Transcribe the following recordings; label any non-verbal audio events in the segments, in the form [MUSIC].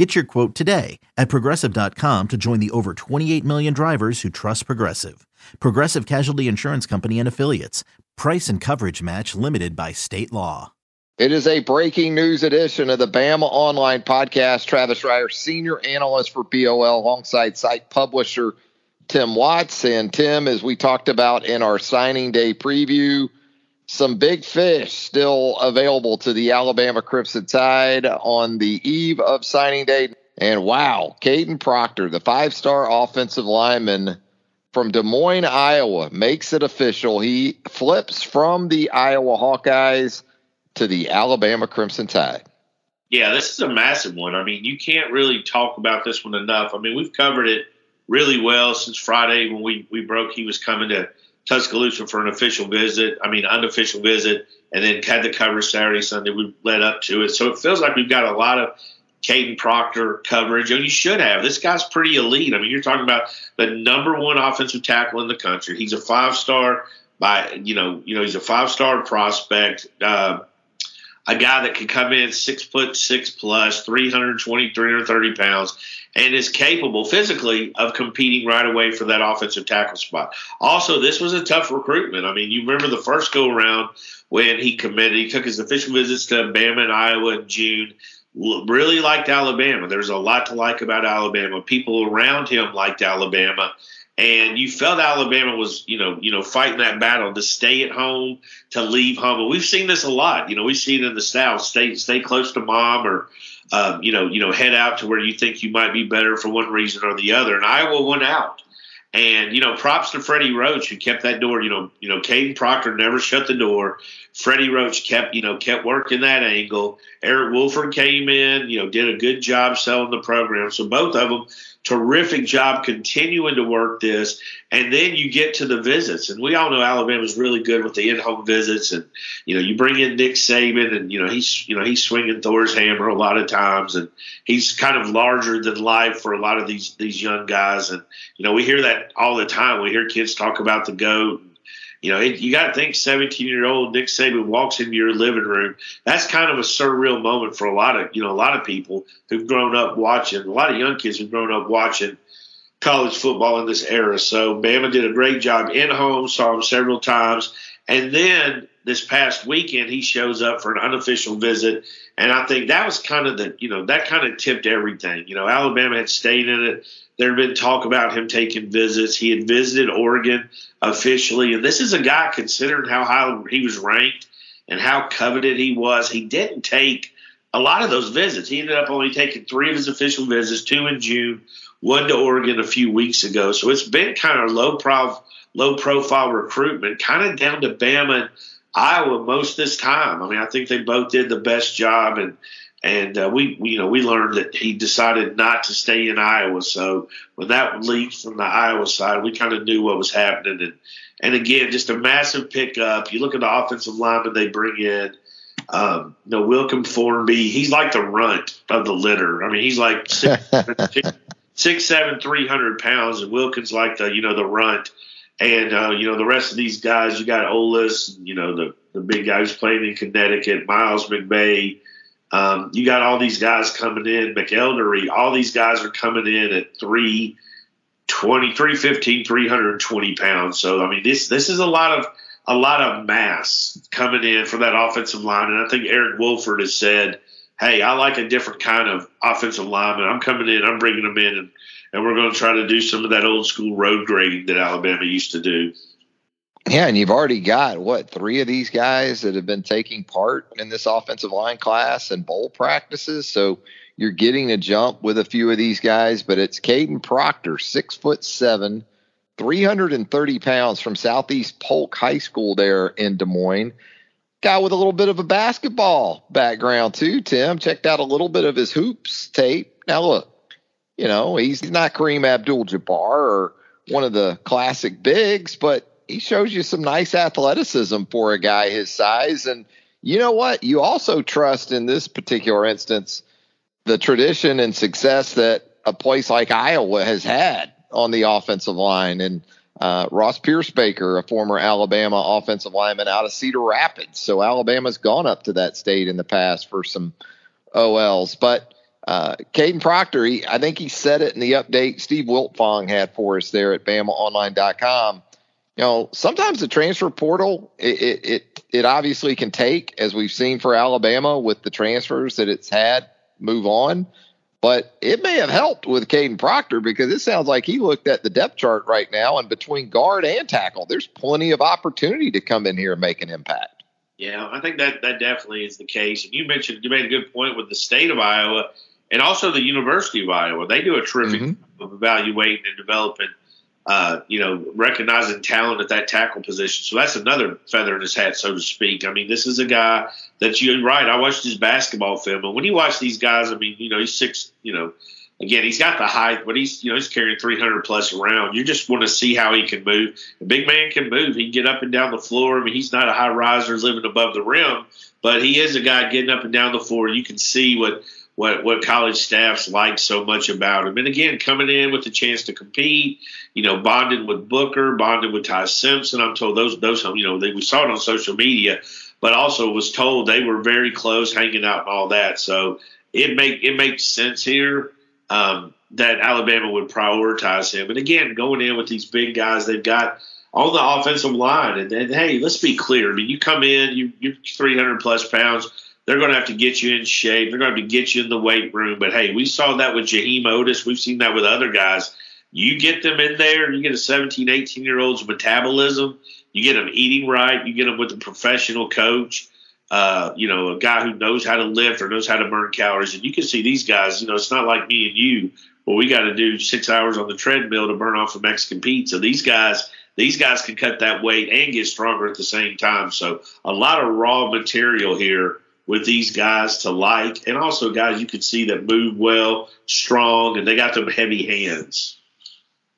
Get your quote today at progressive.com to join the over 28 million drivers who trust Progressive. Progressive Casualty Insurance Company and Affiliates. Price and coverage match limited by state law. It is a breaking news edition of the Bama Online Podcast. Travis Reier, senior analyst for BOL, alongside site publisher Tim Watts. And Tim, as we talked about in our signing day preview, some big fish still available to the Alabama Crimson Tide on the eve of signing day. And wow, Kadyn Proctor, the five star offensive lineman from Des Moines, Iowa, makes it official. He flips from the Iowa Hawkeyes to the Alabama Crimson Tide. Yeah, this is a massive one. I mean, you can't really talk about this one enough. I mean, we've covered it really well since Friday when we, we broke he was coming to Tuscaloosa for an official visit. I mean, unofficial visit, and then had the cover Saturday, Sunday. We led up to it, so it feels like we've got a lot of Kadyn Proctor coverage, and you should have. This guy's pretty elite. I mean, you're talking about the number one offensive tackle in the country. He's a five star by you know you know he's a five star prospect. Uh, a guy that can come in six foot six plus, 320, 330 pounds, and is capable physically of competing right away for that offensive tackle spot. Also, this was a tough recruitment. I mean, you remember the first go around when he committed, he took his official visits to Bama and Iowa in June. Really liked Alabama. There's a lot to like about Alabama. People around him liked Alabama and you felt Alabama was, you know, you know, fighting that battle to stay at home, to leave home. But we've seen this a lot. You know, we've seen it in the South, stay stay close to mom, or um, you know, you know, head out to where you think you might be better for one reason or the other. And Iowa went out. And you know, props to Freddie Roach who kept that door. You know, you know, Kadyn Proctor never shut the door. Freddie Roach kept, you know, kept working that angle. Eric Wolford came in, you know, did a good job selling the program. So both of them terrific job continuing to work this. And then you get to the visits. And we all know Alabama's really good with the in-home visits. And, you know, you bring in Nick Saban and, you know, he's, you know, he's swinging Thor's hammer a lot of times. And he's kind of larger than life for a lot of these, these young guys. And, you know, we hear that all the time. We hear kids talk about the GOAT you know, it, you got to think 17 year old Nick Saban walks into your living room. That's kind of a surreal moment for a lot of, you know, a lot of people who've grown up watching, a lot of young kids who've grown up watching college football in this era. So Bama did a great job in home, saw him several times. And then this past weekend, he shows up for an unofficial visit. And I think that was kind of the, you know, that kind of tipped everything. You know, Alabama had stayed in it. There had been talk about him taking visits. He had visited Oregon officially. And this is a guy, considering how high he was ranked and how coveted he was, he didn't take a lot of those visits. He ended up only taking three of his official visits, two in June, one to Oregon a few weeks ago. So it's been kind of low profile, low profile recruitment, kind of down to Bama and Iowa most this time. I mean, I think they both did the best job, and and uh, we, we, you know, we learned that he decided not to stay in Iowa. So when that leaked from the Iowa side, we kind of knew what was happening. And and again, just a massive pickup. You look at the offensive lineman they bring in. Um, you know, Wilkin Formby, he's like the runt of the litter. I mean, he's like [LAUGHS] six, six seven, three hundred pounds, and Wilkins like the you know the runt. And uh, you know the rest of these guys, you got Olis, you know the the big guys playing in Connecticut, Miles McVay, um, you got all these guys coming in, McElderry, all these guys are coming in at 320, 315, 320 pounds. So, I mean, this, this is a lot of, a lot of mass coming in for that offensive line. And I think Eric Wolford has said, Hey, I like a different kind of offensive lineman. I'm coming in, I'm bringing them in and, and we're going to try to do some of that old school road grading that Alabama used to do. Yeah, and you've already got what three of these guys that have been taking part in this offensive line class and bowl practices. So you're getting a jump with a few of these guys, but it's Kadyn Proctor, six foot seven, 330 pounds from Southeast Polk High School there in Des Moines. Guy with a little bit of a basketball background too, Tim. Checked out a little bit of his hoops tape. Now look, you know, he's not Kareem Abdul Jabbar or one of the classic bigs, but he shows you some nice athleticism for a guy his size. And you know what? You also trust in this particular instance the tradition and success that a place like Iowa has had on the offensive line. And uh, Ross Baker, a former Alabama offensive lineman out of Cedar Rapids. So Alabama's gone up to that state in the past for some OLs. But uh, Kadyn Proctor, he, I think he said it in the update Steve Wiltfong had for us there at BamaOnline.com. You know, sometimes the transfer portal, it, it, it, it obviously can take, as we've seen for Alabama with the transfers that it's had, move on. But it may have helped with Kadyn Proctor because it sounds like he looked at the depth chart right now, and between guard and tackle, there's plenty of opportunity to come in here and make an impact. Yeah, I think that that definitely is the case. And you mentioned you made a good point with the state of Iowa and also the University of Iowa. They do a terrific mm-hmm. of evaluating and developing uh, you know, recognizing talent at that tackle position. So that's another feather in his hat, so to speak. I mean, this is a guy that you're right. I watched his basketball film, and when you watch these guys, I mean, you know, he's six, you know, again, he's got the height, but he's, you know, he's carrying 300 plus around. You just want to see how he can move. A big man can move. He can get up and down the floor. I mean, he's not a high riser living above the rim, but he is a guy getting up and down the floor. You can see what what what college staffs like so much about him. And again, coming in with the chance to compete, you know, bonded with Booker, bonded with Ty Simpson. I'm told those those you know they, we saw it on social media, but also was told they were very close, hanging out and all that. So it make it makes sense here. Um, that Alabama would prioritize him. And again, going in with these big guys they've got on the offensive line. And then, hey, let's be clear. I mean, you come in, you, you're 300 plus pounds they're going to have to get you in shape. They're going to have to get you in the weight room. But hey, we saw that with Jaheim Oatis. We've seen that with other guys. You get them in there, you get a 17, 18 year old's metabolism, you get them eating right, you get them with a professional coach, uh, you know, a guy who knows how to lift or knows how to burn calories. And you can see these guys, you know, it's not like me and you, well, we got to do six hours on the treadmill to burn off a Mexican pizza. These guys, these guys can cut that weight and get stronger at the same time. So a lot of raw material here with these guys to like, and also guys you could see that move well, strong, and they got them heavy hands.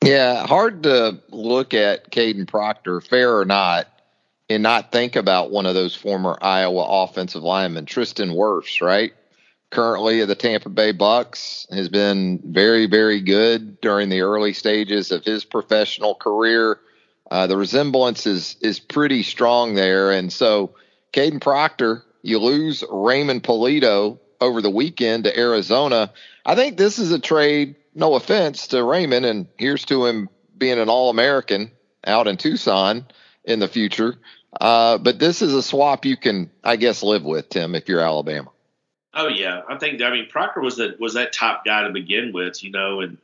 Yeah, hard to look at Kadyn Proctor, fair or not, and not think about one of those former Iowa offensive linemen, Tristan Wirfs, right? Currently at the Tampa Bay Bucks, has been very, very good during the early stages of his professional career. Uh, the resemblance is is pretty strong there, and so Kadyn Proctor you lose Raymond Pulido over the weekend to Arizona. I think this is a trade, no offense to Raymond, and here's to him being an All American out in Tucson in the future. Uh, but this is a swap you can, I guess, live with, Tim, if you're Alabama. Oh yeah, I think I mean Proctor was that was that top guy to begin with, you know, and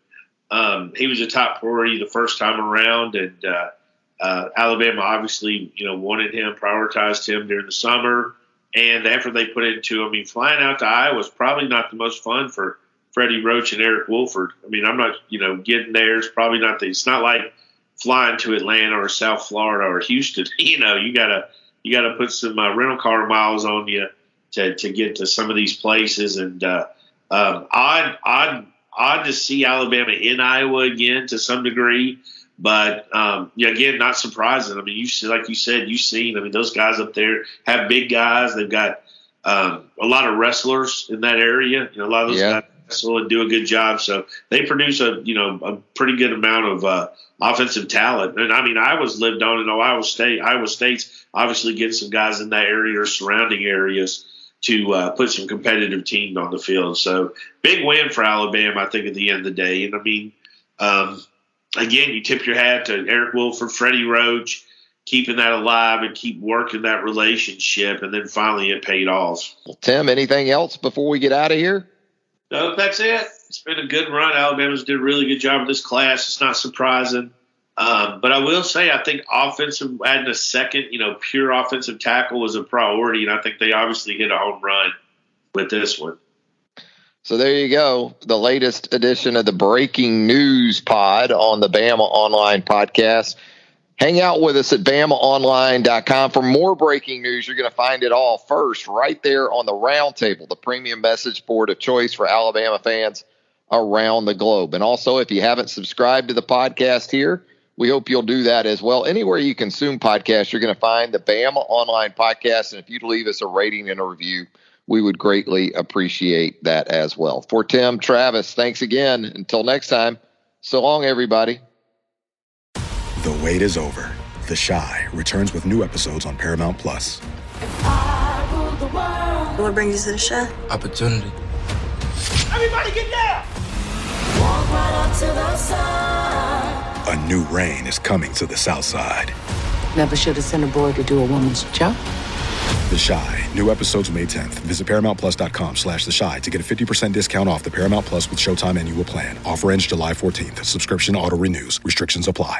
um, he was a top priority the first time around, and uh, uh, Alabama obviously you know wanted him, prioritized him during the summer. And after they put into, I mean, flying out to Iowa was probably not the most fun for Freddie Roach and Eric Wolford. I mean, I'm not, you know, getting there is probably not the, it's not like flying to Atlanta or South Florida or Houston. [LAUGHS] You know, you gotta, you gotta put some uh, rental car miles on you to, to get to some of these places. And, uh, um, odd, odd, odd to see Alabama in Iowa again to some degree. But um, yeah, again, not surprising. I mean, you see, like you said, you've seen. I mean, those guys up there have big guys. They've got um, a lot of wrestlers in that area. You know, a lot of those yeah. guys wrestle and do a good job. So they produce a you know a pretty good amount of uh, offensive talent. And I mean, I was lived on in Ohio State. Iowa State's obviously getting some guys in that area or surrounding areas to uh, put some competitive teams on the field. So big win for Alabama, I think, at the end of the day. And I mean. Um, again, you tip your hat to Eric Wolford, Freddie Roach, keeping that alive and keep working that relationship, and then finally it paid off. Well, Tim, anything else before we get out of here? No, that's it. It's been a good run. Alabama's did a really good job of this class. It's not surprising. Um, but I will say, I think offensive, adding a second, you know, pure offensive tackle was a priority, and I think they obviously hit a home run with this one. So there you go. The latest edition of the breaking news pod on the Bama Online podcast. Hang out with us at BamaOnline.com for more breaking news. You're going to find it all first right there on the roundtable, the premium message board of choice for Alabama fans around the globe. And also, if you haven't subscribed to the podcast here, We hope you'll do that as well. Anywhere you consume podcasts, you're going to find the Bama Online Podcast. And if you'd leave us a rating and a review, we would greatly appreciate that as well. For Tim, Travis, thanks again. Until next time, so long, everybody. The wait is over. The Chi returns with new episodes on Paramount Plus. What brings you to the Chi? Opportunity. Everybody get down! Walk right up to the side. A new reign is coming to the South Side. Never should have sent a boy to do a woman's job. The Chi. New episodes May 10th. Visit ParamountPlus.com slash The Chi to get a 50% discount off the Paramount Plus with Showtime annual plan. Offer ends July 14th. Subscription auto-renews. Restrictions apply.